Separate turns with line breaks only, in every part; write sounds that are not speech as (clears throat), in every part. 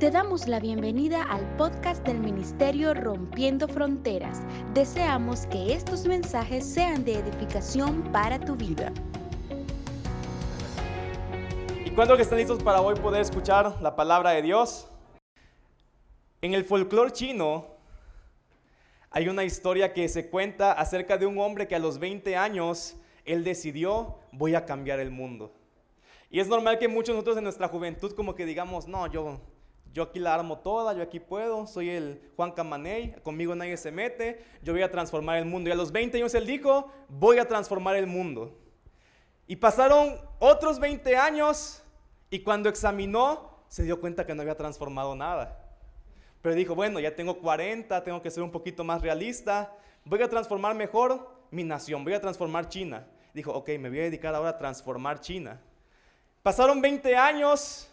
Te damos la bienvenida al podcast del Ministerio Rompiendo Fronteras. Deseamos que estos mensajes sean de edificación para tu vida.
¿Y cuándo están listos para hoy poder escuchar la palabra de Dios? En el folclore chino hay una historia que se cuenta acerca de un hombre que a los 20 años él decidió, voy a cambiar el mundo. Y es normal que muchos de nosotros en nuestra juventud como que digamos, no, yo yo aquí la armo toda, yo aquí puedo, soy el Juan Camaney, conmigo nadie se mete, yo voy a transformar el mundo. Y a los 20 años él dijo, voy a transformar el mundo. Y pasaron otros 20 años y cuando examinó se dio cuenta que no había transformado nada. Pero dijo, bueno, ya tengo 40, tengo que ser un poquito más realista, voy a transformar mejor mi nación, voy a transformar China. Dijo, ok, me voy a dedicar ahora a transformar China. Pasaron 20 años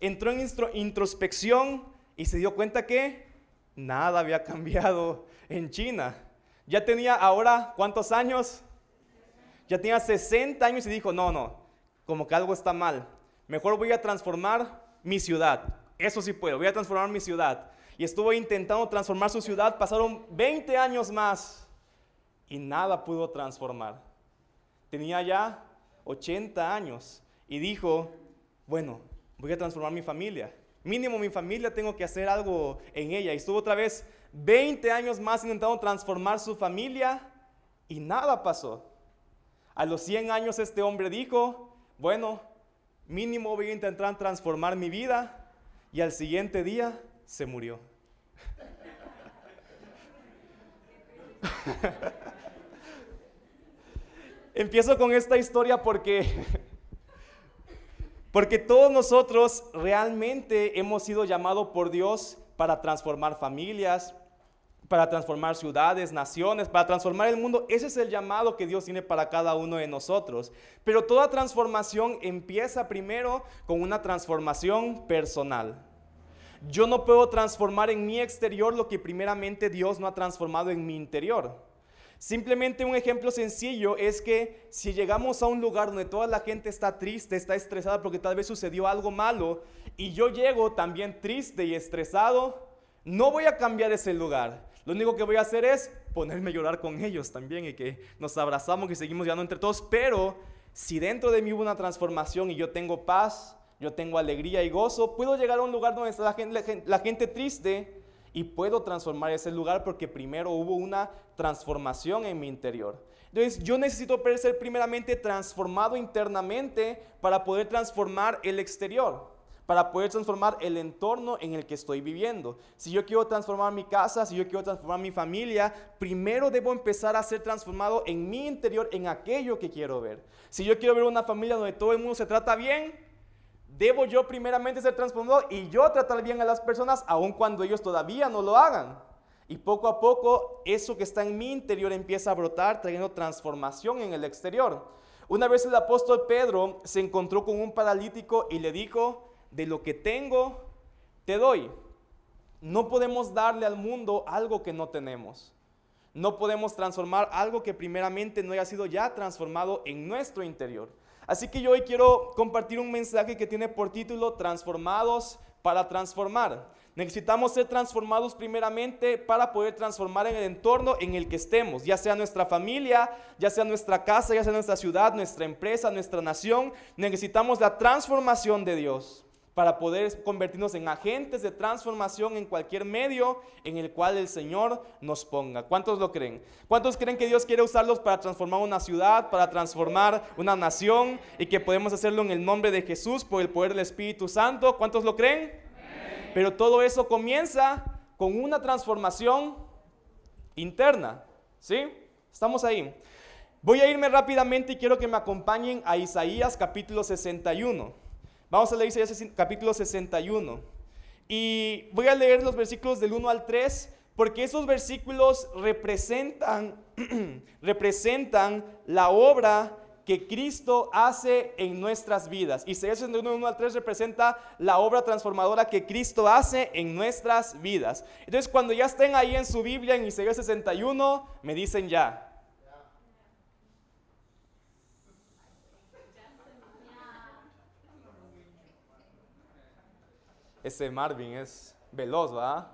entró en introspección y se dio cuenta que nada había cambiado en China. Ya tenía ahora, ¿cuántos años? Ya tenía 60 años y dijo, no, no, como que algo está mal. Mejor voy a transformar mi ciudad. Eso sí puedo, voy a transformar mi ciudad. Y estuvo intentando transformar su ciudad, pasaron 20 años más y nada pudo transformar. Tenía ya 80 años y dijo, bueno, voy a transformar mi familia. Mínimo mi familia tengo que hacer algo en ella. Y estuvo otra vez 20 años más intentando transformar su familia y nada pasó. A los 100 años este hombre dijo, bueno, mínimo voy a intentar transformar mi vida y al siguiente día se murió. (laughs) Empiezo con esta historia porque (laughs) porque todos nosotros realmente hemos sido llamados por Dios para transformar familias, para transformar ciudades, naciones, para transformar el mundo. Ese es el llamado que Dios tiene para cada uno de nosotros. Pero toda transformación empieza primero con una transformación personal. Yo no puedo transformar en mi exterior lo que primeramente Dios no ha transformado en mi interior. Simplemente un ejemplo sencillo es que si llegamos a un lugar donde toda la gente está triste, está estresada porque tal vez sucedió algo malo y yo llego también triste y estresado, no voy a cambiar ese lugar. Lo único que voy a hacer es ponerme a llorar con ellos también y que nos abrazamos y seguimos llorando entre todos. Pero si dentro de mí hubo una transformación y yo tengo paz, yo tengo alegría y gozo, puedo llegar a un lugar donde está la gente, la gente triste y puedo transformar ese lugar porque primero hubo una transformación en mi interior. Entonces yo necesito ser primeramente transformado internamente para poder transformar el exterior, para poder transformar el entorno en el que estoy viviendo. Si yo quiero transformar mi casa, si yo quiero transformar mi familia, primero debo empezar a ser transformado en mi interior, en aquello que quiero ver. Si yo quiero ver una familia donde todo el mundo se trata bien, debo yo primeramente ser transformado y yo tratar bien a las personas aun cuando ellos todavía no lo hagan. Y poco a poco eso que está en mi interior empieza a brotar trayendo transformación en el exterior. Una vez el apóstol Pedro se encontró con un paralítico y le dijo, de lo que tengo, te doy. No podemos darle al mundo algo que no tenemos. No podemos transformar algo que primeramente no haya sido ya transformado en nuestro interior. Así que yo hoy quiero compartir un mensaje que tiene por título Transformados para transformar. Necesitamos ser transformados primeramente para poder transformar en el entorno en el que estemos, ya sea nuestra familia, ya sea nuestra casa, ya sea nuestra ciudad, nuestra empresa, nuestra nación. Necesitamos la transformación de Dios para poder convertirnos en agentes de transformación en cualquier medio en el cual el Señor nos ponga. ¿Cuántos lo creen? ¿Cuántos creen que Dios quiere usarlos para transformar una ciudad, para transformar una nación y que podemos hacerlo en el nombre de Jesús por el poder del Espíritu Santo? ¿Cuántos lo creen? Pero todo eso comienza con una transformación interna. ¿Sí? Estamos ahí. Voy a irme rápidamente y quiero que me acompañen a Isaías capítulo 61. Vamos a leer Isaías capítulo 61. Y voy a leer los versículos del 1 al 3 porque esos versículos representan, (clears throat) representan la obra que Cristo hace en nuestras vidas. Isaías 61, 1 al 3 representa la obra transformadora que Cristo hace en nuestras vidas. Entonces, cuando ya estén ahí en su Biblia, en Isaías 61, me dicen ya. Ese Marvin es veloz, ¿verdad?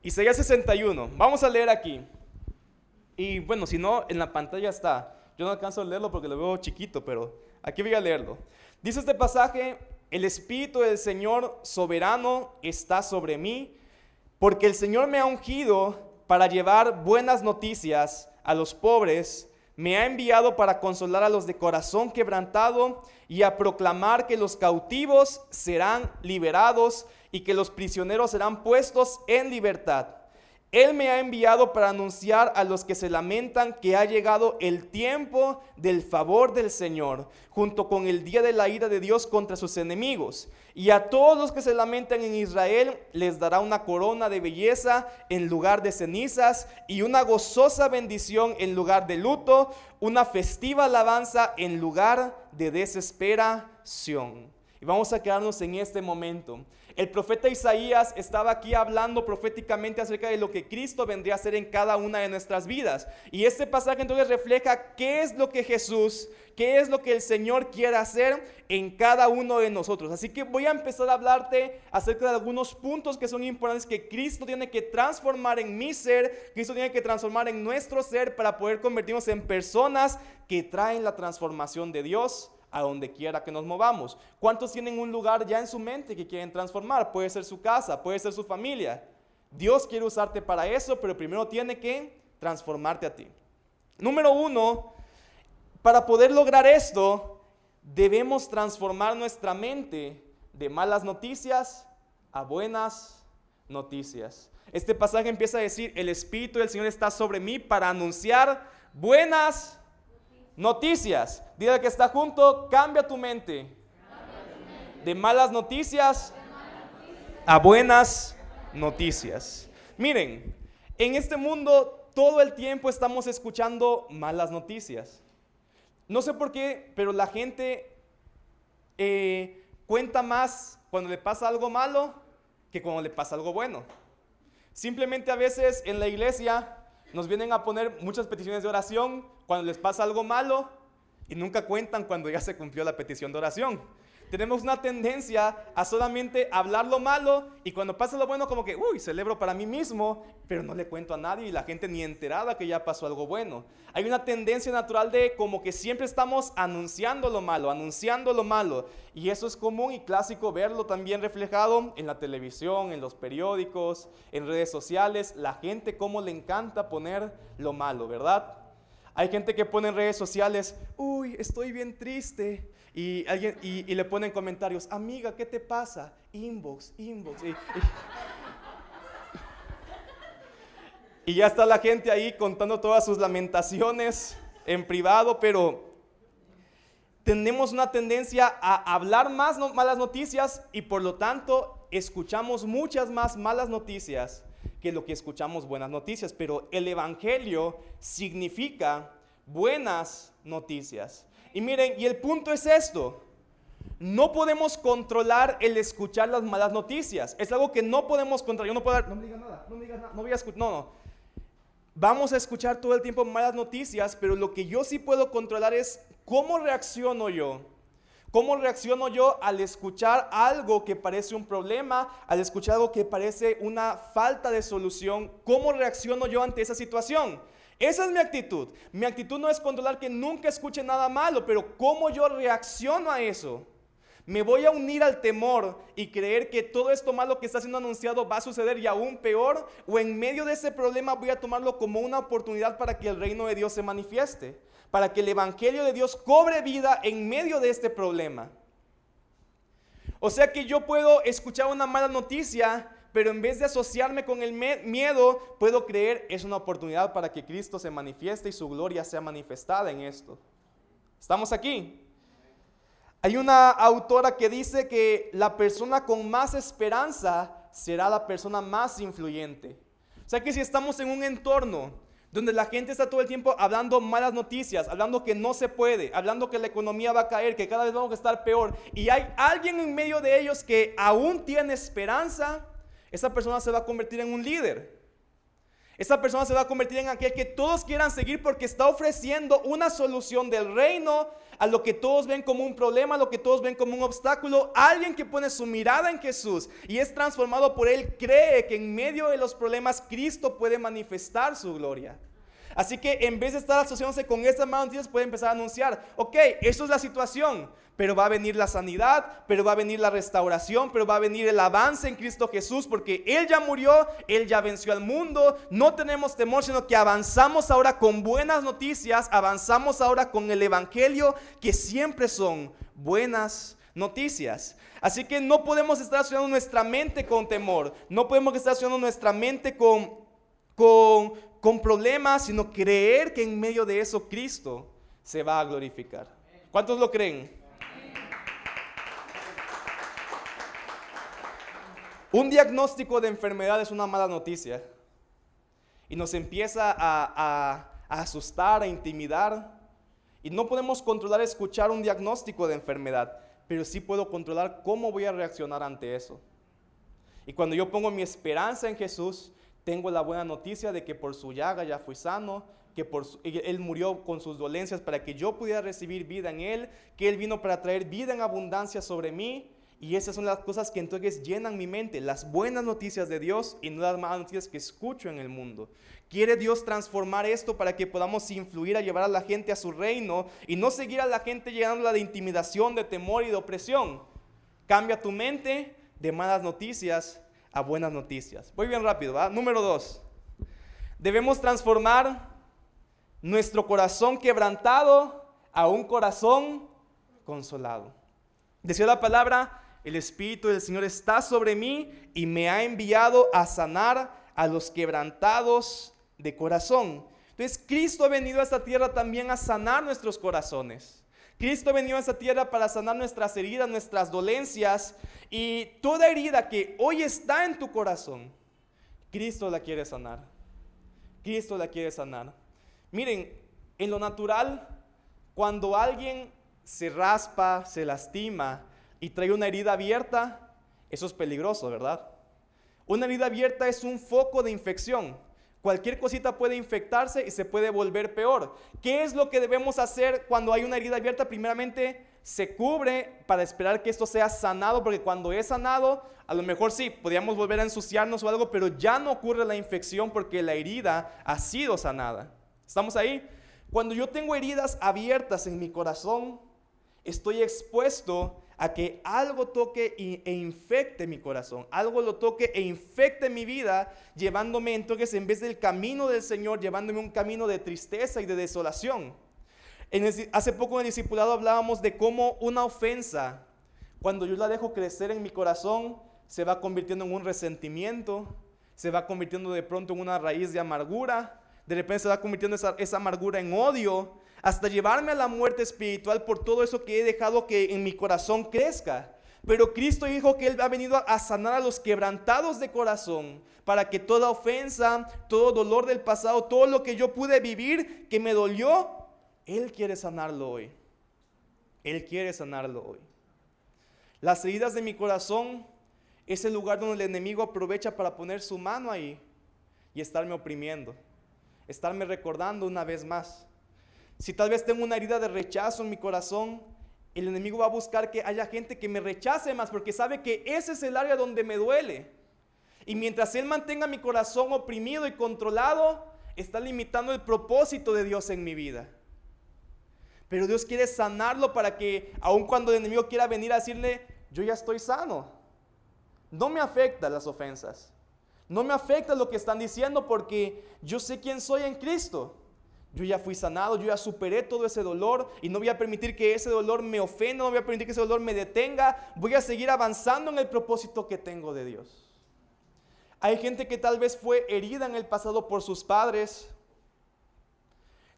Isaías 61. Vamos a leer aquí. Y bueno, si no, en la pantalla está. Yo no alcanzo a leerlo porque lo veo chiquito, pero aquí voy a leerlo. Dice este pasaje, el Espíritu del Señor soberano está sobre mí, porque el Señor me ha ungido para llevar buenas noticias a los pobres, me ha enviado para consolar a los de corazón quebrantado y a proclamar que los cautivos serán liberados y que los prisioneros serán puestos en libertad él me ha enviado para anunciar a los que se lamentan que ha llegado el tiempo del favor del Señor, junto con el día de la ira de Dios contra sus enemigos. Y a todos los que se lamentan en Israel les dará una corona de belleza en lugar de cenizas y una gozosa bendición en lugar de luto, una festiva alabanza en lugar de desesperación. Y vamos a quedarnos en este momento. El profeta Isaías estaba aquí hablando proféticamente acerca de lo que Cristo vendría a hacer en cada una de nuestras vidas. Y este pasaje entonces refleja qué es lo que Jesús, qué es lo que el Señor quiere hacer en cada uno de nosotros. Así que voy a empezar a hablarte acerca de algunos puntos que son importantes que Cristo tiene que transformar en mi ser, Cristo tiene que transformar en nuestro ser para poder convertirnos en personas que traen la transformación de Dios a donde quiera que nos movamos. ¿Cuántos tienen un lugar ya en su mente que quieren transformar? Puede ser su casa, puede ser su familia. Dios quiere usarte para eso, pero primero tiene que transformarte a ti. Número uno, para poder lograr esto, debemos transformar nuestra mente de malas noticias a buenas noticias. Este pasaje empieza a decir, el Espíritu del Señor está sobre mí para anunciar buenas Noticias. Dile que está junto, cambia tu mente. De malas noticias a buenas noticias. Miren, en este mundo todo el tiempo estamos escuchando malas noticias. No sé por qué, pero la gente eh, cuenta más cuando le pasa algo malo que cuando le pasa algo bueno. Simplemente a veces en la iglesia nos vienen a poner muchas peticiones de oración cuando les pasa algo malo y nunca cuentan cuando ya se cumplió la petición de oración tenemos una tendencia a solamente hablar lo malo y cuando pasa lo bueno como que, uy, celebro para mí mismo, pero no le cuento a nadie y la gente ni enterada que ya pasó algo bueno. Hay una tendencia natural de como que siempre estamos anunciando lo malo, anunciando lo malo. Y eso es común y clásico verlo también reflejado en la televisión, en los periódicos, en redes sociales. La gente como le encanta poner lo malo, ¿verdad? Hay gente que pone en redes sociales, uy, estoy bien triste. Y, alguien, y, le ponen comentarios, amiga, ¿qué te pasa? Inbox, inbox. (laughs) Y, ya está la gente ahí contando todas sus lamentaciones en privado, pero tenemos una tendencia a hablar más malas noticias y por lo tanto escuchamos muchas más malas noticias que lo que escuchamos buenas noticias. Pero el Evangelio significa buenas noticias. Y miren, y el punto es esto. No podemos controlar el escuchar las malas noticias. Es algo que no podemos controlar. Yo no puedo no me digas nada, no me digas nada, no voy a escuchar, no, no. Vamos a escuchar todo el tiempo malas noticias, pero lo que yo sí puedo controlar es cómo reacciono yo. ¿Cómo reacciono yo al escuchar algo que parece un problema, al escuchar algo que parece una falta de solución? ¿Cómo reacciono yo ante esa situación? Esa es mi actitud. Mi actitud no es controlar que nunca escuche nada malo, pero cómo yo reacciono a eso. Me voy a unir al temor y creer que todo esto malo que está siendo anunciado va a suceder y aún peor, o en medio de ese problema voy a tomarlo como una oportunidad para que el reino de Dios se manifieste, para que el Evangelio de Dios cobre vida en medio de este problema. O sea que yo puedo escuchar una mala noticia pero en vez de asociarme con el miedo, puedo creer es una oportunidad para que Cristo se manifieste y su gloria sea manifestada en esto. ¿Estamos aquí? Hay una autora que dice que la persona con más esperanza será la persona más influyente. O sea que si estamos en un entorno donde la gente está todo el tiempo hablando malas noticias, hablando que no se puede, hablando que la economía va a caer, que cada vez vamos a estar peor, y hay alguien en medio de ellos que aún tiene esperanza, esa persona se va a convertir en un líder. Esa persona se va a convertir en aquel que todos quieran seguir porque está ofreciendo una solución del reino a lo que todos ven como un problema, a lo que todos ven como un obstáculo. Alguien que pone su mirada en Jesús y es transformado por él, cree que en medio de los problemas Cristo puede manifestar su gloria. Así que en vez de estar asociándose con estas malas noticias, puede empezar a anunciar, ok, esto es la situación, pero va a venir la sanidad, pero va a venir la restauración, pero va a venir el avance en Cristo Jesús, porque Él ya murió, Él ya venció al mundo, no tenemos temor, sino que avanzamos ahora con buenas noticias, avanzamos ahora con el Evangelio, que siempre son buenas noticias. Así que no podemos estar asociando nuestra mente con temor, no podemos estar asociando nuestra mente con, con, con problemas, sino creer que en medio de eso Cristo se va a glorificar. ¿Cuántos lo creen? Un diagnóstico de enfermedad es una mala noticia y nos empieza a, asustar, a intimidar. Y no podemos controlar escuchar un diagnóstico de enfermedad, pero sí puedo controlar cómo voy a reaccionar ante eso. Y cuando yo pongo mi esperanza en Jesús, tengo la buena noticia de que por su llaga ya fui sano, que por Él murió con sus dolencias para que yo pudiera recibir vida en Él, que Él vino para traer vida en abundancia sobre mí. Y esas son las cosas que entonces llenan mi mente, las buenas noticias de Dios y no las malas noticias que escucho en el mundo. Quiere Dios transformar esto para que podamos influir a llevar a la gente a su reino y no seguir a la gente llenándola de intimidación, de temor y de opresión. Cambia tu mente de malas noticias a buenas noticias. Voy bien rápido, ¿va? Número dos. Debemos transformar nuestro corazón quebrantado a un corazón consolado. Decía la palabra, el Espíritu del Señor está sobre mí y me ha enviado a sanar a los quebrantados de corazón. Entonces Cristo ha venido a esta tierra también a sanar nuestros corazones. Cristo venido a esta tierra para sanar nuestras heridas, nuestras dolencias y toda herida que hoy está en tu corazón, Cristo la quiere sanar. Cristo la quiere sanar. Miren, en lo natural, cuando alguien se raspa, se lastima y trae una herida abierta, eso es peligroso, ¿verdad? Una herida abierta es un foco de infección. Cualquier cosita puede infectarse y se puede volver peor. ¿Qué es lo que debemos hacer cuando hay una herida abierta? Primeramente, se cubre para esperar que esto sea sanado, porque cuando es sanado, a lo mejor sí, podríamos volver a ensuciarnos o algo, pero ya no ocurre la infección porque la herida ha sido sanada. ¿Estamos ahí? Cuando yo tengo heridas abiertas en mi corazón, estoy expuesto a que algo toque e infecte mi corazón, algo lo toque e infecte mi vida, llevándome entonces en vez del camino del Señor, llevándome un camino de tristeza y de desolación. hace poco en el discipulado hablábamos de cómo una ofensa, cuando yo la dejo crecer en mi corazón, se va convirtiendo en un resentimiento, se va convirtiendo de pronto en una raíz de amargura, de repente se va convirtiendo esa amargura en odio, hasta llevarme a la muerte espiritual por todo eso que he dejado que en mi corazón crezca. Pero Cristo dijo que Él ha venido a sanar a los quebrantados de corazón, para que toda ofensa, todo dolor del pasado, todo lo que yo pude vivir, que me dolió, Él quiere sanarlo hoy. Él quiere sanarlo hoy. Las heridas de mi corazón es el lugar donde el enemigo aprovecha para poner su mano ahí y estarme oprimiendo, estarme recordando una vez más. Si tal vez tengo una herida de rechazo en mi corazón, el enemigo va a buscar que haya gente que me rechace más porque sabe que ese es el área donde me duele. Y mientras él mantenga mi corazón oprimido y controlado, está limitando el propósito de Dios en mi vida. Pero Dios quiere sanarlo para que, aun cuando el enemigo quiera venir a decirle, yo ya estoy sano, no me afectan las ofensas, no me afecta lo que están diciendo porque yo sé quién soy en Cristo. Yo ya fui sanado, yo ya superé todo ese dolor y no voy a permitir que ese dolor me ofenda, no voy a permitir que ese dolor me detenga. Voy a seguir avanzando en el propósito que tengo de Dios. Hay gente que tal vez fue herida en el pasado por sus padres,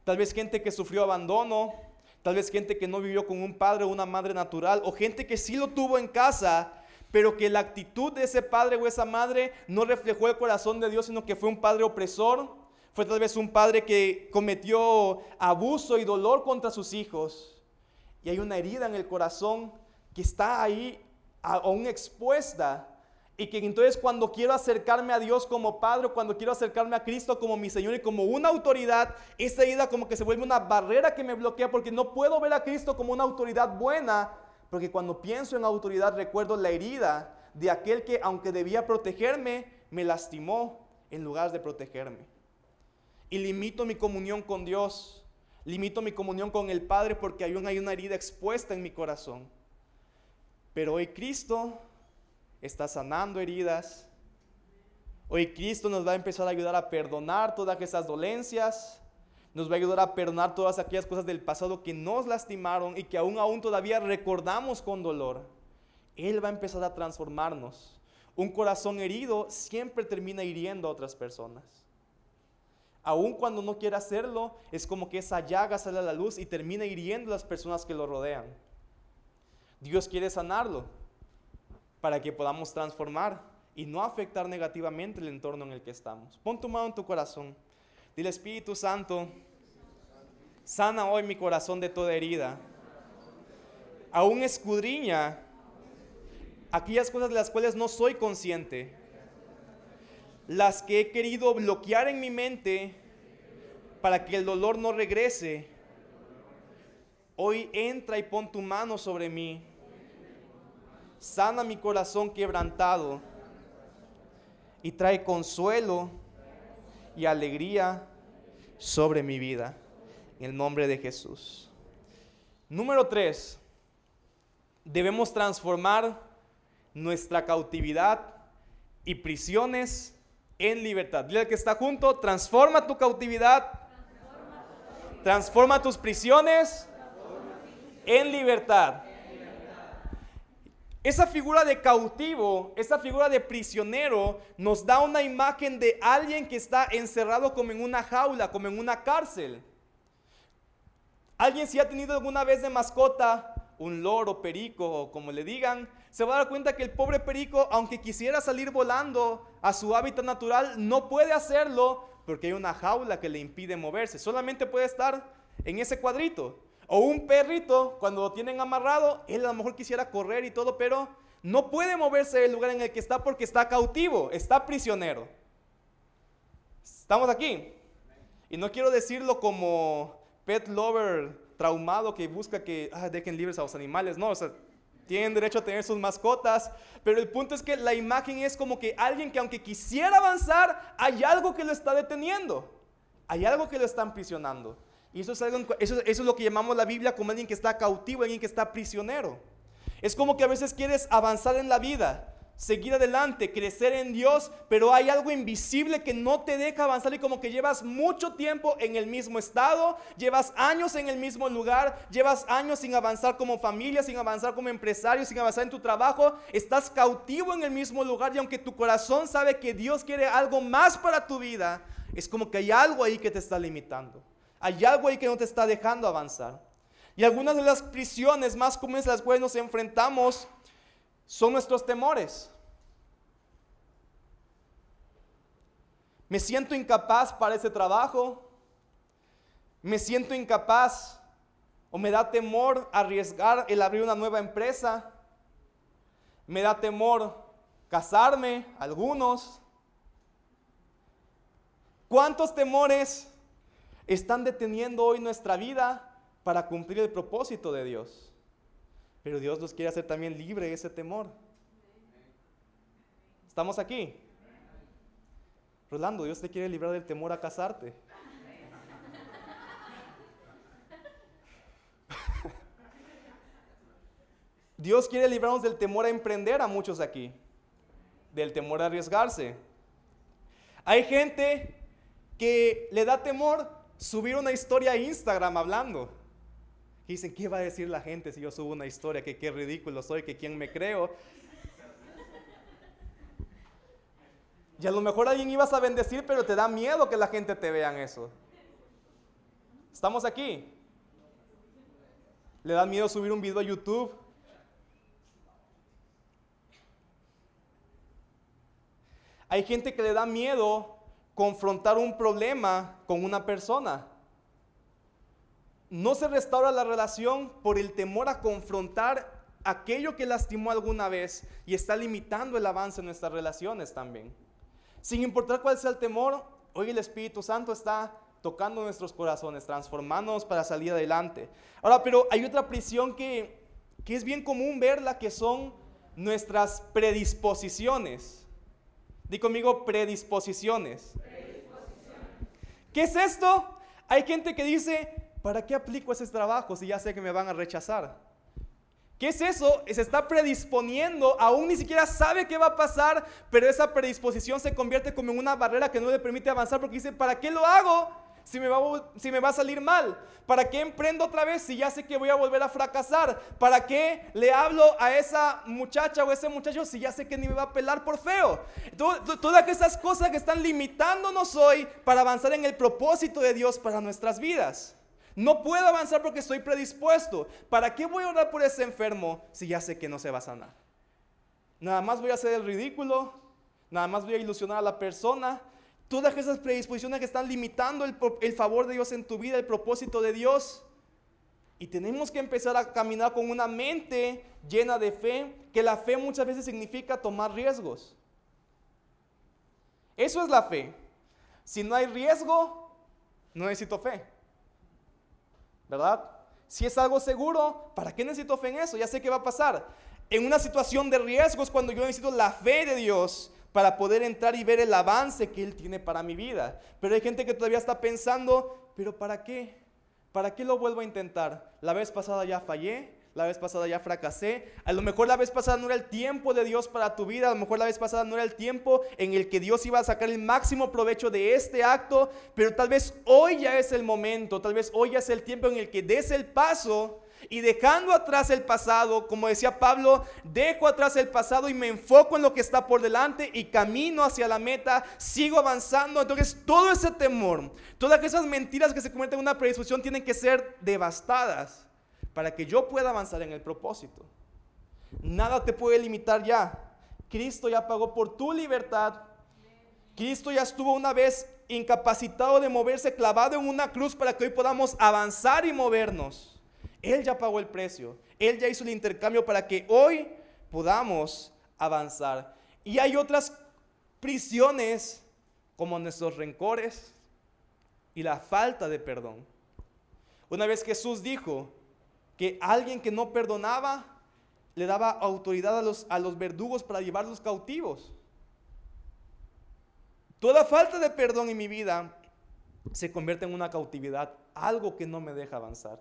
tal vez gente que sufrió abandono, tal vez gente que no vivió con un padre o una madre natural, o gente que sí lo tuvo en casa, pero que la actitud de ese padre o esa madre no reflejó el corazón de Dios, sino que fue un padre opresor fue tal vez un padre que cometió abuso y dolor contra sus hijos. Y hay una herida en el corazón que está ahí aún expuesta. Y que entonces cuando quiero acercarme a Dios como Padre, cuando quiero acercarme a Cristo como mi Señor y como una autoridad, esa herida como que se vuelve una barrera que me bloquea porque no puedo ver a Cristo como una autoridad buena, porque cuando pienso en autoridad recuerdo la herida de aquel que aunque debía protegerme, me lastimó en lugar de protegerme. Y limito mi comunión con Dios, limito mi comunión con el Padre porque una, hay una herida expuesta en mi corazón. Pero hoy Cristo está sanando heridas. Hoy Cristo nos va a empezar a ayudar a perdonar todas esas dolencias. Nos va a ayudar a perdonar todas aquellas cosas del pasado que nos lastimaron y que aún aún todavía recordamos con dolor. Él va a empezar a transformarnos. Un corazón herido siempre termina hiriendo a otras personas. Aun cuando no quiere hacerlo, es como que esa llaga sale a la luz y termina hiriendo a las personas que lo rodean. Dios quiere sanarlo para que podamos transformar y no afectar negativamente el entorno en el que estamos. Pon tu mano en tu corazón. Dile Espíritu Santo, sana hoy mi corazón de toda herida. Aún escudriña aquellas cosas de las cuales no soy consciente. Las que he querido bloquear en mi mente para que el dolor no regrese. Hoy entra y pon tu mano sobre mí sana mi corazón quebrantado y trae consuelo y alegría sobre mi vida. En el nombre de Jesús. Número tres, debemos transformar nuestra cautividad y prisiones en libertad. Dile al que está junto, transforma tu cautividad, transforma tus prisiones en libertad. Esa figura de cautivo, esa figura de prisionero, nos da una imagen de alguien que está encerrado como en una jaula, como en una cárcel. Alguien si ha tenido alguna vez de mascota un loro, perico o como le digan, se va a dar cuenta que el pobre perico, aunque quisiera salir volando a su hábitat natural, no puede hacerlo porque hay una jaula que le impide moverse. Solamente puede estar en ese cuadrito. O un perrito, cuando lo tienen amarrado, él a lo mejor quisiera correr y todo, pero no puede moverse del lugar en el que está porque está cautivo, está prisionero. ¿Estamos aquí? Y no quiero decirlo como pet lover traumado que busca que ah, dejen libres a los animales. No, o sea, tienen derecho a tener sus mascotas, pero el punto es que la imagen es como que alguien que aunque quisiera avanzar, hay algo que lo está deteniendo, hay algo que lo está aprisionando. Y eso es, eso, es lo que llamamos la Biblia como alguien que está cautivo, alguien que está prisionero. Es como que a veces quieres avanzar en la vida, seguir adelante, crecer en Dios, pero hay algo invisible que no te deja avanzar y como que llevas mucho tiempo en el mismo estado, llevas años en el mismo lugar, llevas años sin avanzar como familia, sin avanzar como empresario, sin avanzar en tu trabajo, estás cautivo en el mismo lugar y aunque tu corazón sabe que Dios quiere algo más para tu vida, es como que hay algo ahí que te está limitando. Hay algo ahí que no te está dejando avanzar. Y algunas de las prisiones más comunes a las cuales nos enfrentamos son nuestros temores. Me siento incapaz para ese trabajo. Me siento incapaz o me da temor arriesgar el abrir una nueva empresa. Me da temor casarme, algunos. ¿Cuántos temores están deteniendo hoy nuestra vida para cumplir el propósito de Dios. Pero Dios nos quiere hacer también libre de ese temor. ¿Estamos aquí? Rolando, Dios te quiere librar del temor a casarte. (laughs) Dios quiere librarnos del temor a emprender a muchos aquí, del temor a arriesgarse. Hay gente que le da temor subir una historia a Instagram hablando. Y dicen, ¿qué va a decir la gente si yo subo una historia? Que qué ridículo soy, que quién me creo. Y a lo mejor alguien ibas a bendecir, pero te da miedo que la gente te vean eso. ¿Estamos aquí? ¿Le da miedo subir un video a YouTube? Hay gente que le da miedo confrontar un problema con una persona. No se restaura la relación por el temor a confrontar aquello que lastimó alguna vez y está limitando el avance en nuestras relaciones también. Sin importar cuál sea el temor, hoy el Espíritu Santo está tocando nuestros corazones, transformándonos para salir adelante. Ahora, pero hay otra prisión que, que es bien común verla, que son nuestras predisposiciones. Di conmigo predisposiciones. ¿Qué es esto? Hay gente que dice, ¿para qué aplico ese trabajo si ya sé que me van a rechazar? ¿Qué es eso? Se está predisponiendo, aún ni siquiera sabe qué va a pasar, pero esa predisposición se convierte como en una barrera que no le permite avanzar porque dice, ¿para qué lo hago? si me, va, si me va a salir mal? ¿Para qué emprendo otra vez si ya sé que voy a volver a fracasar? ¿Para qué le hablo a esa muchacha o ese muchacho si ya sé que ni me va a pelar por feo? Todas esas cosas que están limitándonos hoy para avanzar en el propósito de Dios para nuestras vidas. No puedo avanzar porque estoy predispuesto. ¿Para qué voy a orar por ese enfermo si ya sé que no se va a sanar? Nada más voy a hacer el ridículo, nada más voy a ilusionar a la persona, Todas esas predisposiciones que están limitando el, favor de Dios en tu vida, el propósito de Dios. Y tenemos que empezar a caminar con una mente llena de fe, que la fe muchas veces significa tomar riesgos. Eso es la fe. Si no hay riesgo, no necesito fe. ¿Verdad? Si es algo seguro, ¿para qué necesito fe en eso? Ya sé qué va a pasar. En una situación de riesgos, cuando yo necesito la fe de Dios, para poder entrar y ver el avance que Él tiene para mi vida. Pero hay gente que todavía está pensando, pero ¿para qué? ¿Para qué lo vuelvo a intentar? La vez pasada ya fallé, la vez pasada ya fracasé, a lo mejor la vez pasada no era el tiempo de Dios para tu vida, a lo mejor la vez pasada no era el tiempo en el que Dios iba a sacar el máximo provecho de este acto, pero tal vez hoy ya es el momento, tal vez hoy ya es el tiempo en el que des el paso y dejando atrás el pasado, como decía Pablo, dejo atrás el pasado y me enfoco en lo que está por delante y camino hacia la meta, sigo avanzando. Entonces todo ese temor, todas esas mentiras que se convierten en una predisposición tienen que ser devastadas para que yo pueda avanzar en el propósito. Nada te puede limitar ya. Cristo ya pagó por tu libertad. Cristo ya estuvo una vez incapacitado de moverse, clavado en una cruz para que hoy podamos avanzar y movernos. Él ya pagó el precio. Él ya hizo el intercambio para que hoy podamos avanzar. Y hay otras prisiones como nuestros rencores y la falta de perdón. Una vez Jesús dijo que alguien que no perdonaba le daba autoridad a los, a los verdugos para llevarlos cautivos. Toda falta de perdón en mi vida se convierte en una cautividad, algo que no me deja avanzar.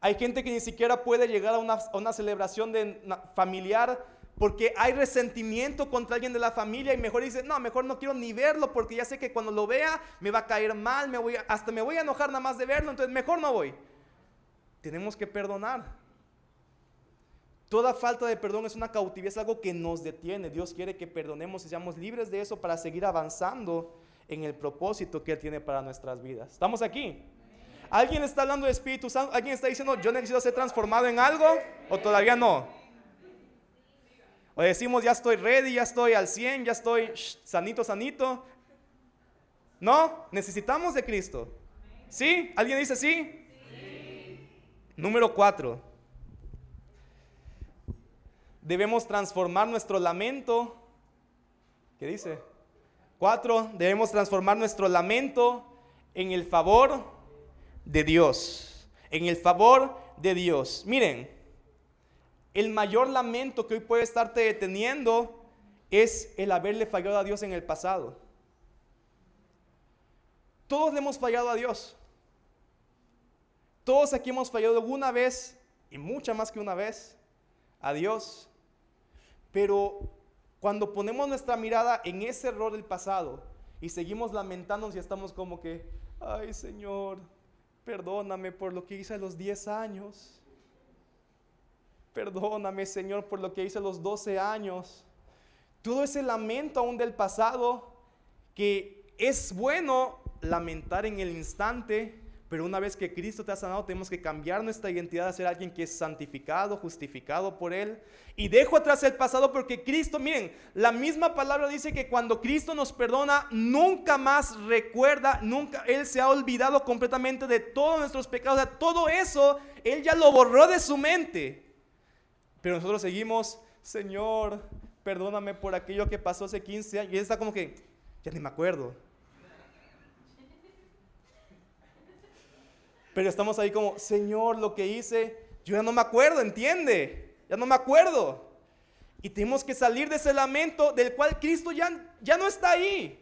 Hay gente que ni siquiera puede llegar a una, celebración de, familiar porque hay resentimiento contra alguien de la familia y mejor dice, no, mejor no quiero ni verlo porque ya sé que cuando lo vea me va a caer mal, me voy hasta me voy a enojar nada más de verlo, entonces mejor no voy. Tenemos que perdonar. Toda falta de perdón es una cautividad, es algo que nos detiene. Dios quiere que perdonemos y seamos libres de eso para seguir avanzando en el propósito que Él tiene para nuestras vidas. ¿Estamos aquí? ¿Alguien está hablando de Espíritu Santo? ¿Alguien está diciendo, yo necesito ser transformado en algo? ¿O todavía no? O decimos, ya estoy ready, ya estoy al 100, ya estoy sanito, sanito. No, necesitamos de Cristo. ¿Sí? ¿Alguien dice sí? Número 4. Debemos transformar nuestro lamento. ¿Qué dice? 4. Debemos transformar nuestro lamento en el favor de Dios, en el favor de Dios. Miren, el mayor lamento que hoy puede estarte deteniendo es el haberle fallado a Dios en el pasado. Todos le hemos fallado a Dios. Todos aquí hemos fallado alguna vez, y mucha más que una vez, a Dios. Pero cuando ponemos nuestra mirada en ese error del pasado y seguimos lamentándonos y estamos como que, ay Señor, Perdóname por lo que hice a los 10 años. Perdóname, Señor, por lo que hice a los 12 años. Todo ese lamento aún del pasado, que es bueno lamentar en el instante, pero una vez que Cristo te ha sanado, tenemos que cambiar nuestra identidad a ser alguien que es santificado, justificado por Él. Y dejo atrás el pasado porque Cristo, miren, la misma palabra dice que cuando Cristo nos perdona, nunca más recuerda, nunca, Él se ha olvidado completamente de todos nuestros pecados. O sea, todo eso, Él ya lo borró de su mente. Pero nosotros seguimos, Señor, perdóname por aquello que pasó hace 15 años. Y él está como que, ya ni me acuerdo. Pero estamos ahí como, Señor, lo que hice, yo ya no me acuerdo, entiende, ya no me acuerdo. Y tenemos que salir de ese lamento del cual Cristo ya, ya no está ahí.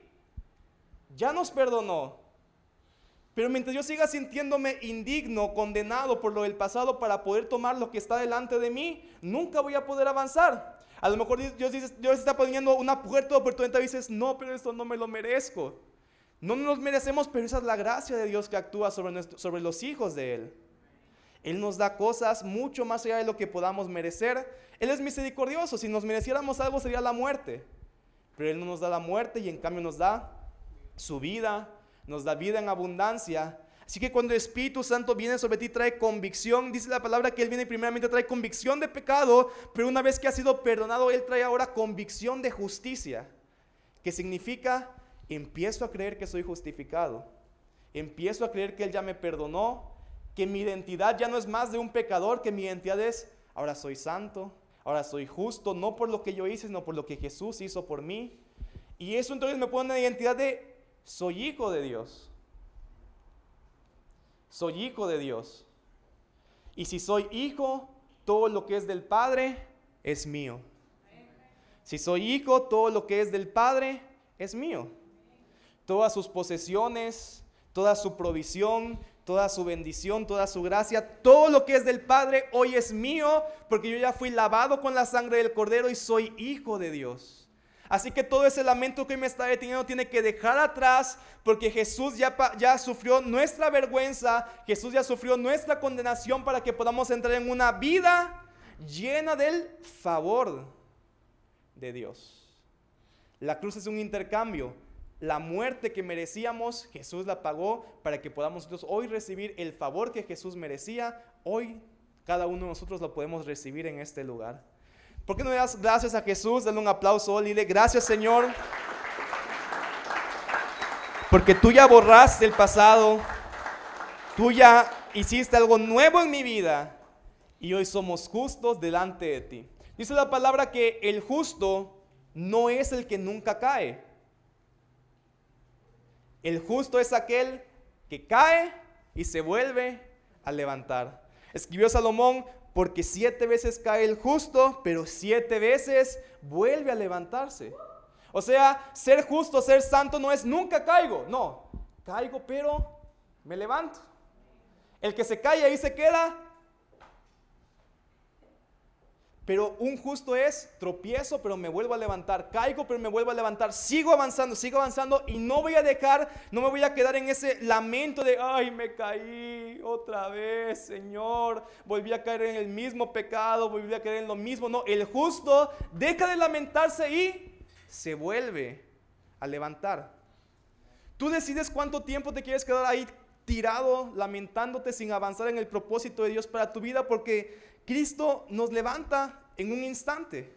Ya nos perdonó. Pero mientras yo siga sintiéndome indigno, condenado por lo del pasado para poder tomar lo que está delante de mí, nunca voy a poder avanzar. A lo mejor Dios, Dios está poniendo una puerta de oportunidad y dices, no, pero esto no me lo merezco. No nos merecemos, pero esa es la gracia de Dios que actúa sobre, sobre los hijos de Él. Él nos da cosas mucho más allá de lo que podamos merecer. Él es misericordioso. Si nos mereciéramos algo sería la muerte. Pero Él no nos da la muerte y en cambio nos da su vida, nos da vida en abundancia. Así que cuando el Espíritu Santo viene sobre ti trae convicción, dice la palabra que Él viene primeramente trae convicción de pecado, pero una vez que ha sido perdonado, Él trae ahora convicción de justicia, que significa empiezo a creer que soy justificado, empiezo a creer que Él ya me perdonó, que mi identidad ya no es más de un pecador, que mi identidad es, ahora soy santo, ahora soy justo, no por lo que yo hice, sino por lo que Jesús hizo por mí. Y eso entonces me pone una identidad de, soy hijo de Dios. Soy hijo de Dios. Y si soy hijo, todo lo que es del Padre es mío. Si soy hijo, todo lo que es del Padre es mío. Todas sus posesiones, toda su provisión, toda su bendición, toda su gracia, todo lo que es del Padre hoy es mío, porque yo ya fui lavado con la sangre del Cordero y soy hijo de Dios. Así que todo ese lamento que me está deteniendo tiene que dejar atrás porque Jesús ya, ya sufrió nuestra vergüenza, Jesús ya sufrió nuestra condenación para que podamos entrar en una vida llena del favor de Dios. La cruz es un intercambio. La muerte que merecíamos, Jesús la pagó para que podamos nosotros hoy recibir el favor que Jesús merecía. Hoy cada uno de nosotros lo podemos recibir en este lugar. ¿Por qué no le das gracias a Jesús? Dale un aplauso, dile gracias Señor. Porque tú ya borraste el pasado, tú ya hiciste algo nuevo en mi vida y hoy somos justos delante de ti. Dice la palabra que el justo no es el que nunca cae. El justo es aquel que cae y se vuelve a levantar. Escribió Salomón, porque siete veces cae el justo, pero siete veces vuelve a levantarse. O sea, ser justo, ser santo no es nunca caigo, no, caigo pero me levanto. El que se cae ahí se queda, pero un justo es tropiezo, pero me vuelvo a levantar. Caigo, pero me vuelvo a levantar. Sigo avanzando, sigo avanzando y no voy a dejar, no me voy a quedar en ese lamento de, ay, me caí otra vez, Señor. Volví a caer en el mismo pecado, volví a caer en lo mismo. No, el justo deja de lamentarse y se vuelve a levantar. Tú decides cuánto tiempo te quieres quedar ahí tirado, lamentándote sin avanzar en el propósito de Dios para tu vida, porque Cristo nos levanta en un instante.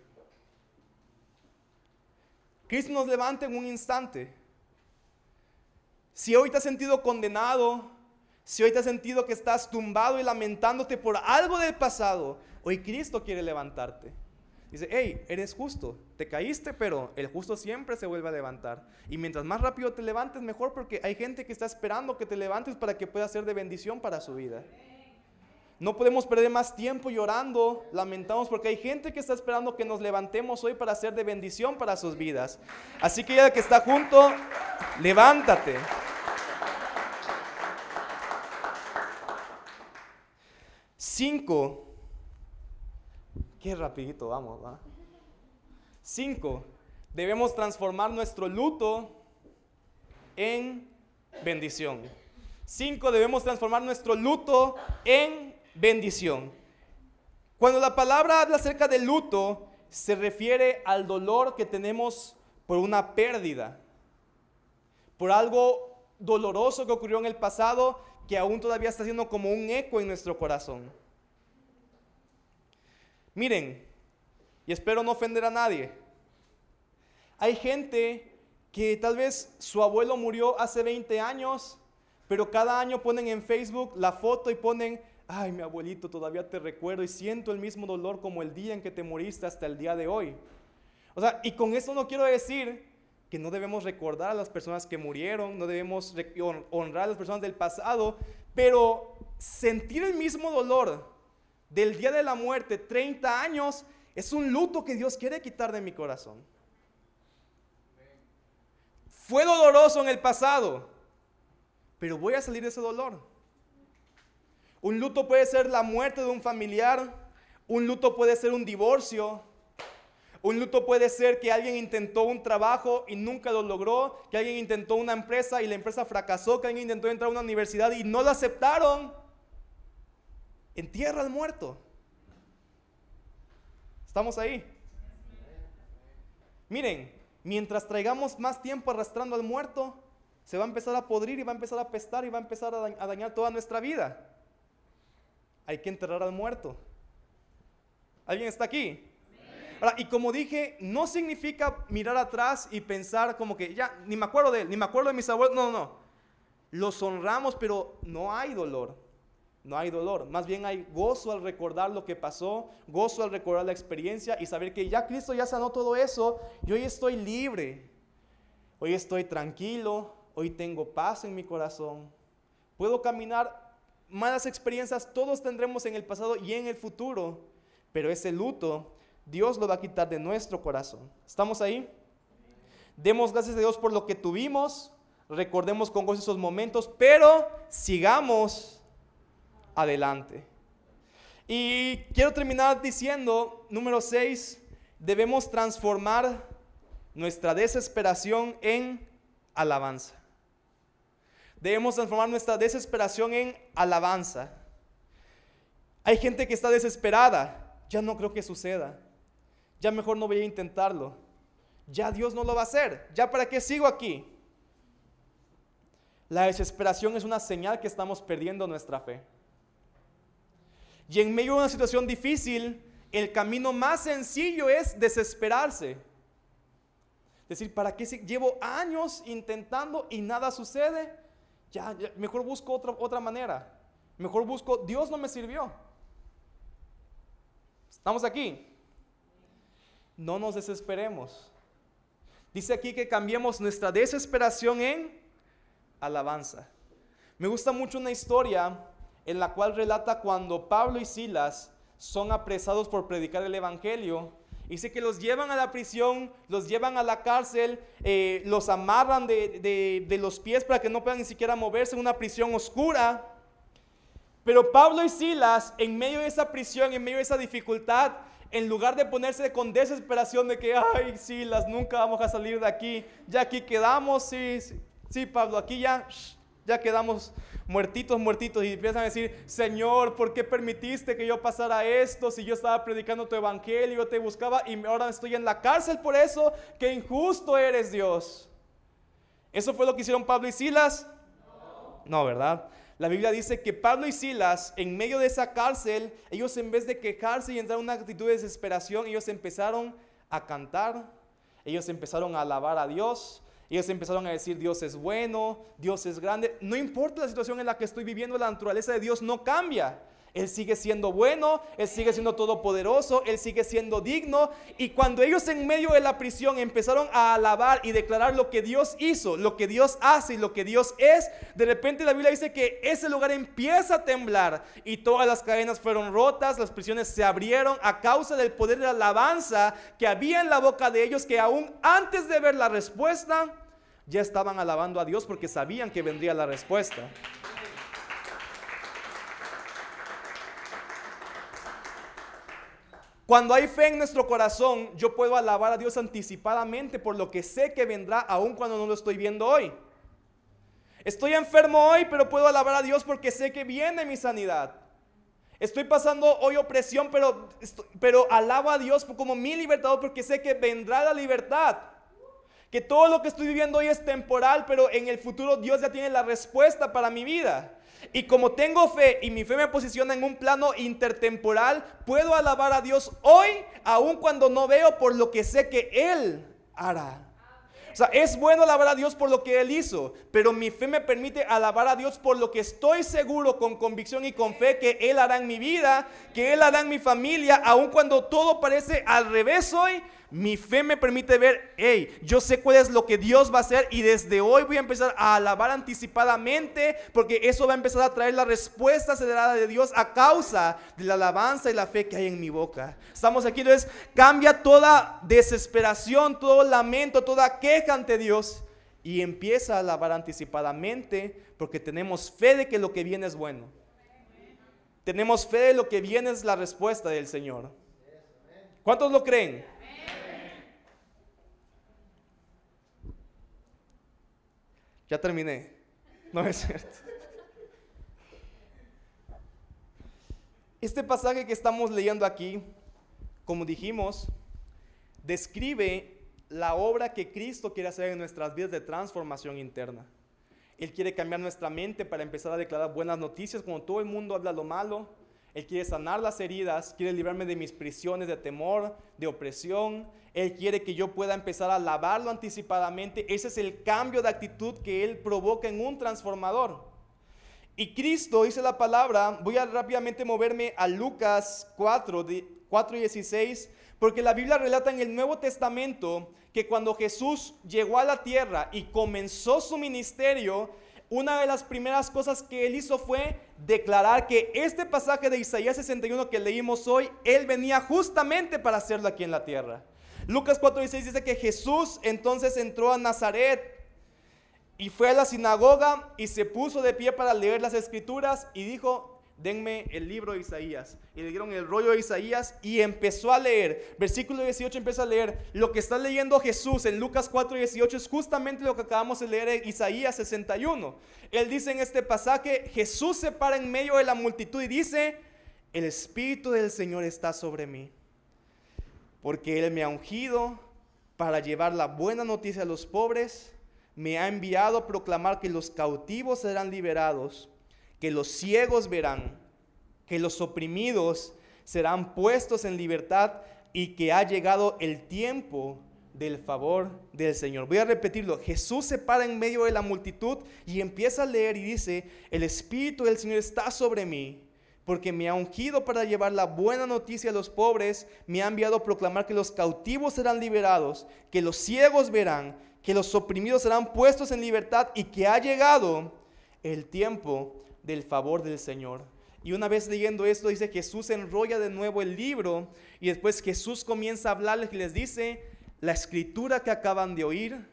Cristo nos levanta en un instante. Si hoy te has sentido condenado, si hoy te has sentido que estás tumbado y lamentándote por algo del pasado, hoy Cristo quiere levantarte. Dice, hey, eres justo, te caíste, pero el justo siempre se vuelve a levantar. Y mientras más rápido te levantes, mejor, porque hay gente que está esperando que te levantes para que pueda ser de bendición para su vida. No podemos perder más tiempo llorando, lamentamos, porque hay gente que está esperando que nos levantemos hoy para ser de bendición para sus vidas. Así que ya que está junto, levántate. Cinco. Qué rapidito vamos, ¿va? Cinco. Debemos transformar nuestro luto en bendición. Cinco, debemos transformar nuestro luto en bendición. Cuando la palabra habla acerca del luto, se refiere al dolor que tenemos por una pérdida, por algo doloroso que ocurrió en el pasado que aún todavía está siendo como un eco en nuestro corazón. Miren, y espero no ofender a nadie, hay gente que tal vez su abuelo murió hace 20 años, pero cada año ponen en Facebook la foto y ponen ay, mi abuelito, todavía te recuerdo y siento el mismo dolor como el día en que te moriste hasta el día de hoy. O sea, y con eso no quiero decir que no debemos recordar a las personas que murieron, no debemos honrar a las personas del pasado, pero sentir el mismo dolor del día de la muerte, 30 años, es un luto que Dios quiere quitar de mi corazón. Fue doloroso en el pasado, pero voy a salir de ese dolor. Un luto puede ser la muerte de un familiar, un luto puede ser un divorcio, un luto puede ser que alguien intentó un trabajo y nunca lo logró, que alguien intentó una empresa y la empresa fracasó, que alguien intentó entrar a una universidad y no lo aceptaron. Entierra al muerto. ¿Estamos ahí? Miren, mientras traigamos más tiempo arrastrando al muerto, se va a empezar a podrir y va a empezar a apestar y va a empezar a dañar toda nuestra vida. Hay que enterrar al muerto. ¿Alguien está aquí? y como dije, no significa mirar atrás y pensar como que ya, ni me acuerdo de él, ni me acuerdo de mis abuelos. No, no, no. Los honramos, pero no hay dolor. No hay dolor. Más bien hay gozo al recordar lo que pasó, gozo al recordar la experiencia y saber que ya Cristo ya sanó todo eso y hoy estoy libre. Hoy estoy tranquilo, hoy tengo paz en mi corazón. Puedo caminar malas experiencias, todos tendremos en el pasado y en el futuro, pero ese luto Dios lo va a quitar de nuestro corazón. ¿Estamos ahí? Demos gracias a Dios por lo que tuvimos, recordemos con gozo esos momentos, pero sigamos adelante. Y quiero terminar diciendo, número 6, debemos transformar nuestra desesperación en alabanza. Debemos transformar nuestra desesperación en alabanza. Hay gente que está desesperada, ya no creo que suceda ya mejor no voy a intentarlo. Ya Dios no lo va a hacer. ¿Ya para qué sigo aquí? La desesperación es una señal que estamos perdiendo nuestra fe. Y en medio de una situación difícil, el camino más sencillo es desesperarse. Decir, ¿para qué llevo años intentando y nada sucede? Ya, mejor busco otra, otra manera. Mejor busco, Dios no me sirvió. ¿Estamos aquí? no nos desesperemos. Dice aquí que cambiemos nuestra desesperación en alabanza. Me gusta mucho una historia en la cual relata cuando Pablo y Silas son apresados por predicar el Evangelio. Dice que los llevan a la prisión, los llevan a la cárcel, eh, los amarran de, de los pies para que no puedan ni siquiera moverse en una prisión oscura. Pero Pablo y Silas, en medio de esa prisión, en medio de esa dificultad, en lugar de ponerse con desesperación de que, ay, sí, las nunca vamos a salir de aquí, ya aquí quedamos, sí, sí, Pablo, aquí ya, ya quedamos muertitos, muertitos, y empiezan a decir, Señor, ¿por qué permitiste que yo pasara esto si yo estaba predicando tu evangelio, te buscaba y ahora estoy en la cárcel por eso? Qué injusto eres, Dios. ¿Eso fue lo que hicieron Pablo y Silas? No, ¿verdad? La Biblia dice que Pablo y Silas, en medio de esa cárcel, ellos en vez de quejarse y entrar en una actitud de desesperación, ellos empezaron a cantar, ellos empezaron a alabar a Dios, ellos empezaron a decir Dios es bueno, Dios es grande. No importa la situación en la que estoy viviendo, la naturaleza de Dios no cambia. Él sigue siendo bueno, Él sigue siendo todopoderoso, Él sigue siendo digno. Y cuando ellos en medio de la prisión empezaron a alabar y declarar lo que Dios hizo, lo que Dios hace y lo que Dios es, de repente la Biblia dice que ese lugar empieza a temblar y todas las cadenas fueron rotas, las prisiones se abrieron a causa del poder de la alabanza que había en la boca de ellos que aún antes de ver la respuesta, ya estaban alabando a Dios porque sabían que vendría la respuesta. Cuando hay fe en nuestro corazón, yo puedo alabar a Dios anticipadamente por lo que sé que vendrá aun cuando no lo estoy viendo hoy. Estoy enfermo hoy, pero puedo alabar a Dios porque sé que viene mi sanidad. Estoy pasando hoy opresión, pero, pero alabo a Dios como mi libertador porque sé que vendrá la libertad. Que todo lo que estoy viviendo hoy es temporal, pero en el futuro Dios ya tiene la respuesta para mi vida. Y como tengo fe y mi fe me posiciona en un plano intertemporal, puedo alabar a Dios hoy, aun cuando no veo por lo que sé que Él hará. O sea, es bueno alabar a Dios por lo que Él hizo, pero mi fe me permite alabar a Dios por lo que estoy seguro con convicción y con fe que Él hará en mi vida, que Él hará en mi familia, aun cuando todo parece al revés hoy. Mi fe me permite ver, hey, yo sé cuál es lo que Dios va a hacer y desde hoy voy a empezar a alabar anticipadamente porque eso va a empezar a traer la respuesta acelerada de Dios a causa de la alabanza y la fe que hay en mi boca. Estamos aquí, entonces cambia toda desesperación, todo lamento, toda queja ante Dios y empieza a alabar anticipadamente porque tenemos fe de que lo que viene es bueno. Tenemos fe de lo que viene es la respuesta del Señor. ¿Cuántos lo creen? Ya terminé. No es cierto. Este pasaje que estamos leyendo aquí, como dijimos, describe la obra que Cristo quiere hacer en nuestras vidas de transformación interna. Él quiere cambiar nuestra mente para empezar a declarar buenas noticias cuando todo el mundo habla lo malo. Él quiere sanar las heridas, quiere librarme de mis prisiones de temor, de opresión. Él quiere que yo pueda empezar a lavarlo anticipadamente. Ese es el cambio de actitud que Él provoca en un transformador. Y Cristo, dice la palabra, voy a rápidamente moverme a Lucas 4, 4 y 16, porque la Biblia relata en el Nuevo Testamento que cuando Jesús llegó a la tierra y comenzó su ministerio, una de las primeras cosas que él hizo fue declarar que este pasaje de Isaías 61 que leímos hoy, él venía justamente para hacerlo aquí en la tierra. Lucas 4:16 dice que Jesús entonces entró a Nazaret y fue a la sinagoga y se puso de pie para leer las escrituras y dijo, denme el libro de Isaías. Y le dieron el rollo de Isaías y empezó a leer. Versículo 18 empieza a leer. Lo que está leyendo Jesús en Lucas 4:18 es justamente lo que acabamos de leer en Isaías 61. Él dice en este pasaje, Jesús se para en medio de la multitud y dice, el Espíritu del Señor está sobre mí porque Él me ha ungido para llevar la buena noticia a los pobres, me ha enviado a proclamar que los cautivos serán liberados, que los ciegos verán, que los oprimidos serán puestos en libertad y que ha llegado el tiempo del favor del Señor. Voy a repetirlo. Jesús se para en medio de la multitud y empieza a leer y dice, el Espíritu del Señor está sobre mí porque me ha ungido para llevar la buena noticia a los pobres, me ha enviado a proclamar que los cautivos serán liberados, que los ciegos verán, que los oprimidos serán puestos en libertad y que ha llegado el tiempo del favor del Señor. Y una vez leyendo esto, dice Jesús enrolla de nuevo el libro y después Jesús comienza a hablarles y les dice, la escritura que acaban de oír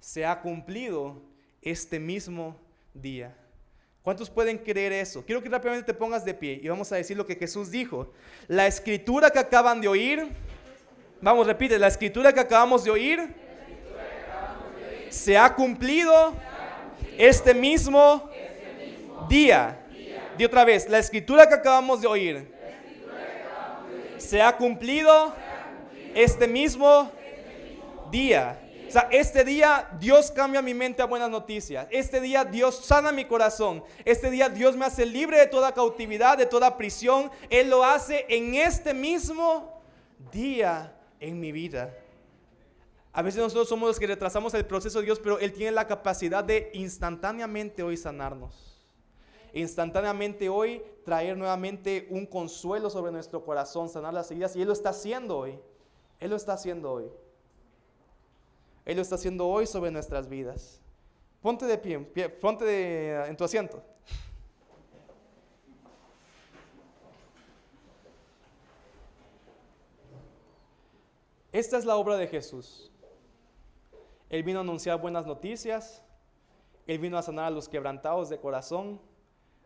se ha cumplido este mismo día. ¿Cuántos pueden creer eso? Quiero que rápidamente te pongas de pie y vamos a decir lo que Jesús dijo. La escritura que acaban de oír, vamos, repite, la escritura que acabamos de oír, se ha cumplido este mismo día. Di otra vez, la escritura que acabamos de oír se ha cumplido este mismo día. O sea, este día Dios cambia mi mente a buenas noticias. Este día Dios sana mi corazón. Este día Dios me hace libre de toda cautividad, de toda prisión. Él lo hace en este mismo día en mi vida. A veces nosotros somos los que retrasamos el proceso de Dios, pero Él tiene la capacidad de instantáneamente hoy sanarnos. Instantáneamente hoy traer nuevamente un consuelo sobre nuestro corazón, sanar las heridas. Y Él lo está haciendo hoy. Él lo está haciendo hoy. Él lo está haciendo hoy sobre nuestras vidas. Ponte de pie, ponte en tu asiento. Esta es la obra de Jesús. Él vino a anunciar buenas noticias, Él vino a sanar a los quebrantados de corazón,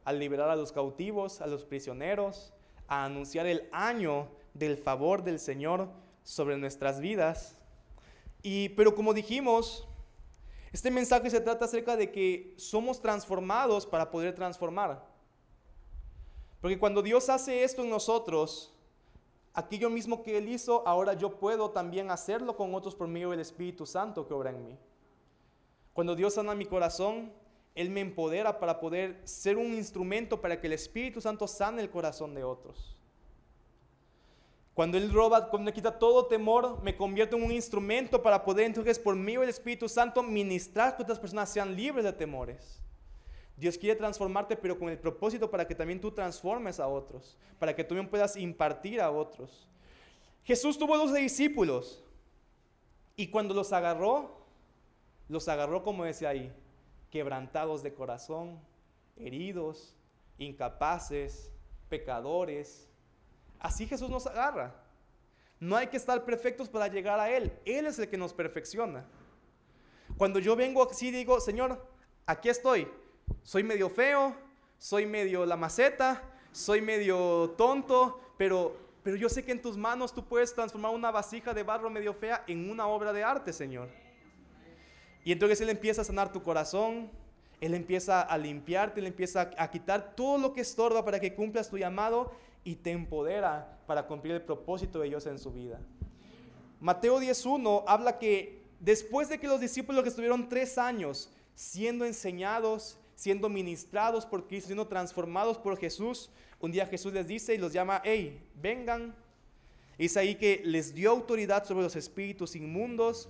a liberar a los cautivos, a los prisioneros, a anunciar el año del favor del Señor sobre nuestras vidas. Y, pero como dijimos, este mensaje se trata acerca de que somos transformados para poder transformar. Porque cuando Dios hace esto en nosotros, aquello mismo que Él hizo, ahora yo puedo también hacerlo con otros por medio del Espíritu Santo que obra en mí. Cuando Dios sana mi corazón, Él me empodera para poder ser un instrumento para que el Espíritu Santo sane el corazón de otros. Cuando Él roba, cuando me quita todo temor, me convierto en un instrumento para poder entonces por medio del Espíritu Santo ministrar que otras personas sean libres de temores. Dios quiere transformarte, pero con el propósito para que también tú transformes a otros, para que tú también puedas impartir a otros. Jesús tuvo 12 discípulos y cuando los agarró, los agarró como decía ahí, quebrantados de corazón, heridos, incapaces, pecadores, Así Jesús nos agarra. No hay que estar perfectos para llegar a Él. Él es el que nos perfecciona. Cuando yo vengo así digo, Señor, aquí estoy. Soy medio feo, soy medio la maceta, soy medio tonto, pero, pero yo sé que en tus manos tú puedes transformar una vasija de barro medio fea en una obra de arte, Señor. Y entonces Él empieza a sanar tu corazón, Él empieza a limpiarte, Él empieza a quitar todo lo que estorba para que cumplas tu llamado y te empodera para cumplir el propósito de Dios en su vida. Mateo 10.1 habla que después de que los discípulos que estuvieron tres años siendo enseñados, siendo ministrados por Cristo, siendo transformados por Jesús, un día Jesús les dice y los llama, hey, vengan. Es ahí que les dio autoridad sobre los espíritus inmundos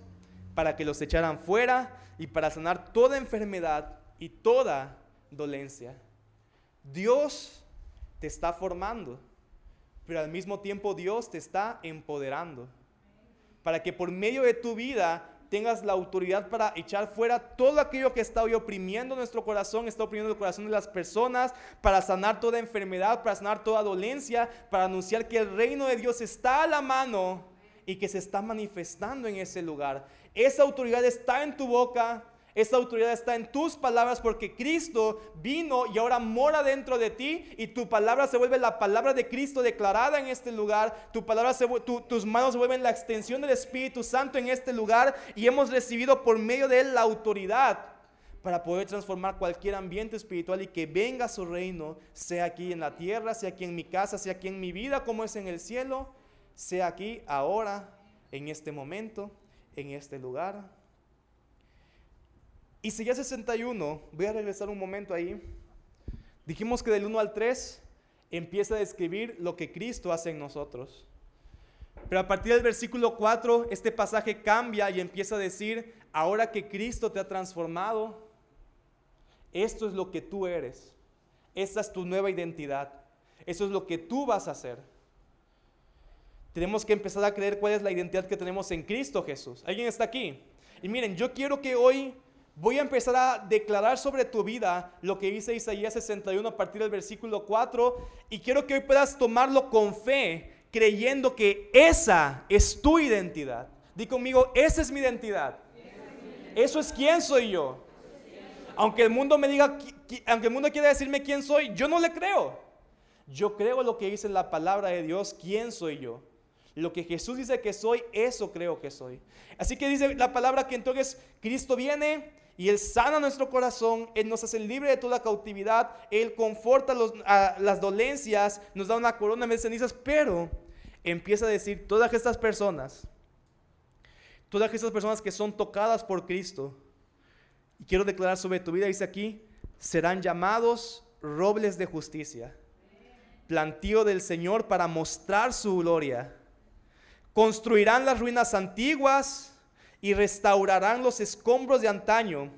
para que los echaran fuera y para sanar toda enfermedad y toda dolencia. Dios te está formando, pero al mismo tiempo Dios te está empoderando. Para que por medio de tu vida tengas la autoridad para echar fuera todo aquello que está hoy oprimiendo nuestro corazón, está oprimiendo el corazón de las personas, para sanar toda enfermedad, para sanar toda dolencia, para anunciar que el reino de Dios está a la mano y que se está manifestando en ese lugar. Esa autoridad está en tu boca, esa autoridad está en tus palabras porque Cristo vino y ahora mora dentro de ti y tu palabra se vuelve la palabra de Cristo declarada en este lugar. Tu palabra se, tus manos se vuelven la extensión del Espíritu Santo en este lugar y hemos recibido por medio de él la autoridad para poder transformar cualquier ambiente espiritual y que venga su reino, sea aquí en la tierra, sea aquí en mi casa, sea aquí en mi vida como es en el cielo, sea aquí ahora, en este momento, en este lugar. Ya 61, voy a regresar un momento ahí. Dijimos que del 1 al 3 empieza a describir lo que Cristo hace en nosotros. Pero a partir del versículo 4, este pasaje cambia y empieza a decir, ahora que Cristo te ha transformado, esto es lo que tú eres. Esta es tu nueva identidad. Eso es lo que tú vas a hacer. Tenemos que empezar a creer cuál es la identidad que tenemos en Cristo Jesús. ¿Alguien está aquí? Y miren, yo quiero que hoy Voy a empezar a declarar sobre tu vida lo que dice Isaías 61 a partir del versículo 4 y quiero que hoy puedas tomarlo con fe, creyendo que esa es tu identidad. Di conmigo, esa es mi identidad. Eso es quién soy yo. Aunque el mundo me diga, aunque el mundo quiera decirme quién soy, yo no le creo. Yo creo lo que dice la palabra de Dios, quién soy yo. Lo que Jesús dice que soy, eso creo que soy. Así que dice la palabra que entonces Cristo viene, y Él sana nuestro corazón, Él nos hace libre de toda cautividad, Él conforta las dolencias, nos da una corona de cenizas, pero empieza a decir, todas estas personas, todas estas personas que son tocadas por Cristo, y quiero declarar sobre tu vida, dice aquí, serán llamados robles de justicia, plantío del Señor para mostrar su gloria. Construirán las ruinas antiguas, y restaurarán los escombros de antaño,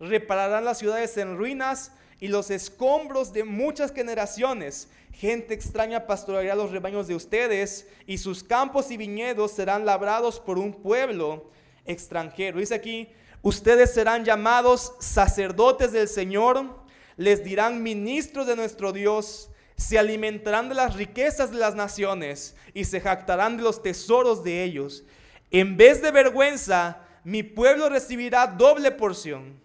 repararán las ciudades en ruinas y los escombros de muchas generaciones. Gente extraña pastoreará los rebaños de ustedes y sus campos y viñedos serán labrados por un pueblo extranjero. Dice aquí, ustedes serán llamados sacerdotes del Señor, les dirán ministros de nuestro Dios, se alimentarán de las riquezas de las naciones y se jactarán de los tesoros de ellos. En vez de vergüenza, mi pueblo recibirá doble porción.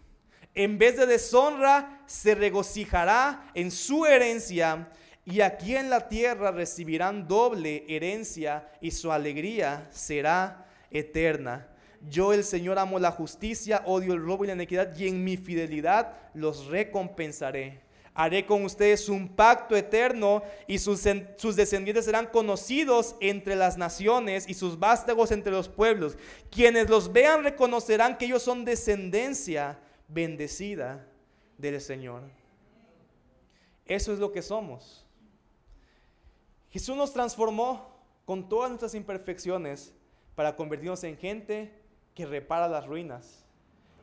En vez de deshonra, se regocijará en su herencia. Y aquí en la tierra recibirán doble herencia y su alegría será eterna. Yo el Señor amo la justicia, odio el robo y la iniquidad y en mi fidelidad los recompensaré. Haré con ustedes un pacto eterno y sus, descendientes serán conocidos entre las naciones y sus vástagos entre los pueblos. Quienes los vean reconocerán que ellos son descendencia bendecida del Señor. Eso es lo que somos. Jesús nos transformó, con todas nuestras imperfecciones, para convertirnos en gente que repara las ruinas,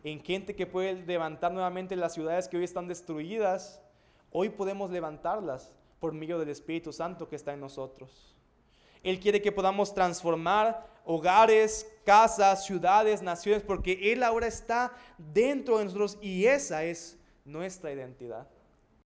en gente que puede levantar nuevamente las ciudades que hoy están destruidas. Hoy podemos levantarlas por medio del Espíritu Santo que está en nosotros. Él quiere que podamos transformar hogares, casas, ciudades, naciones, porque Él ahora está dentro de nosotros y esa es nuestra identidad.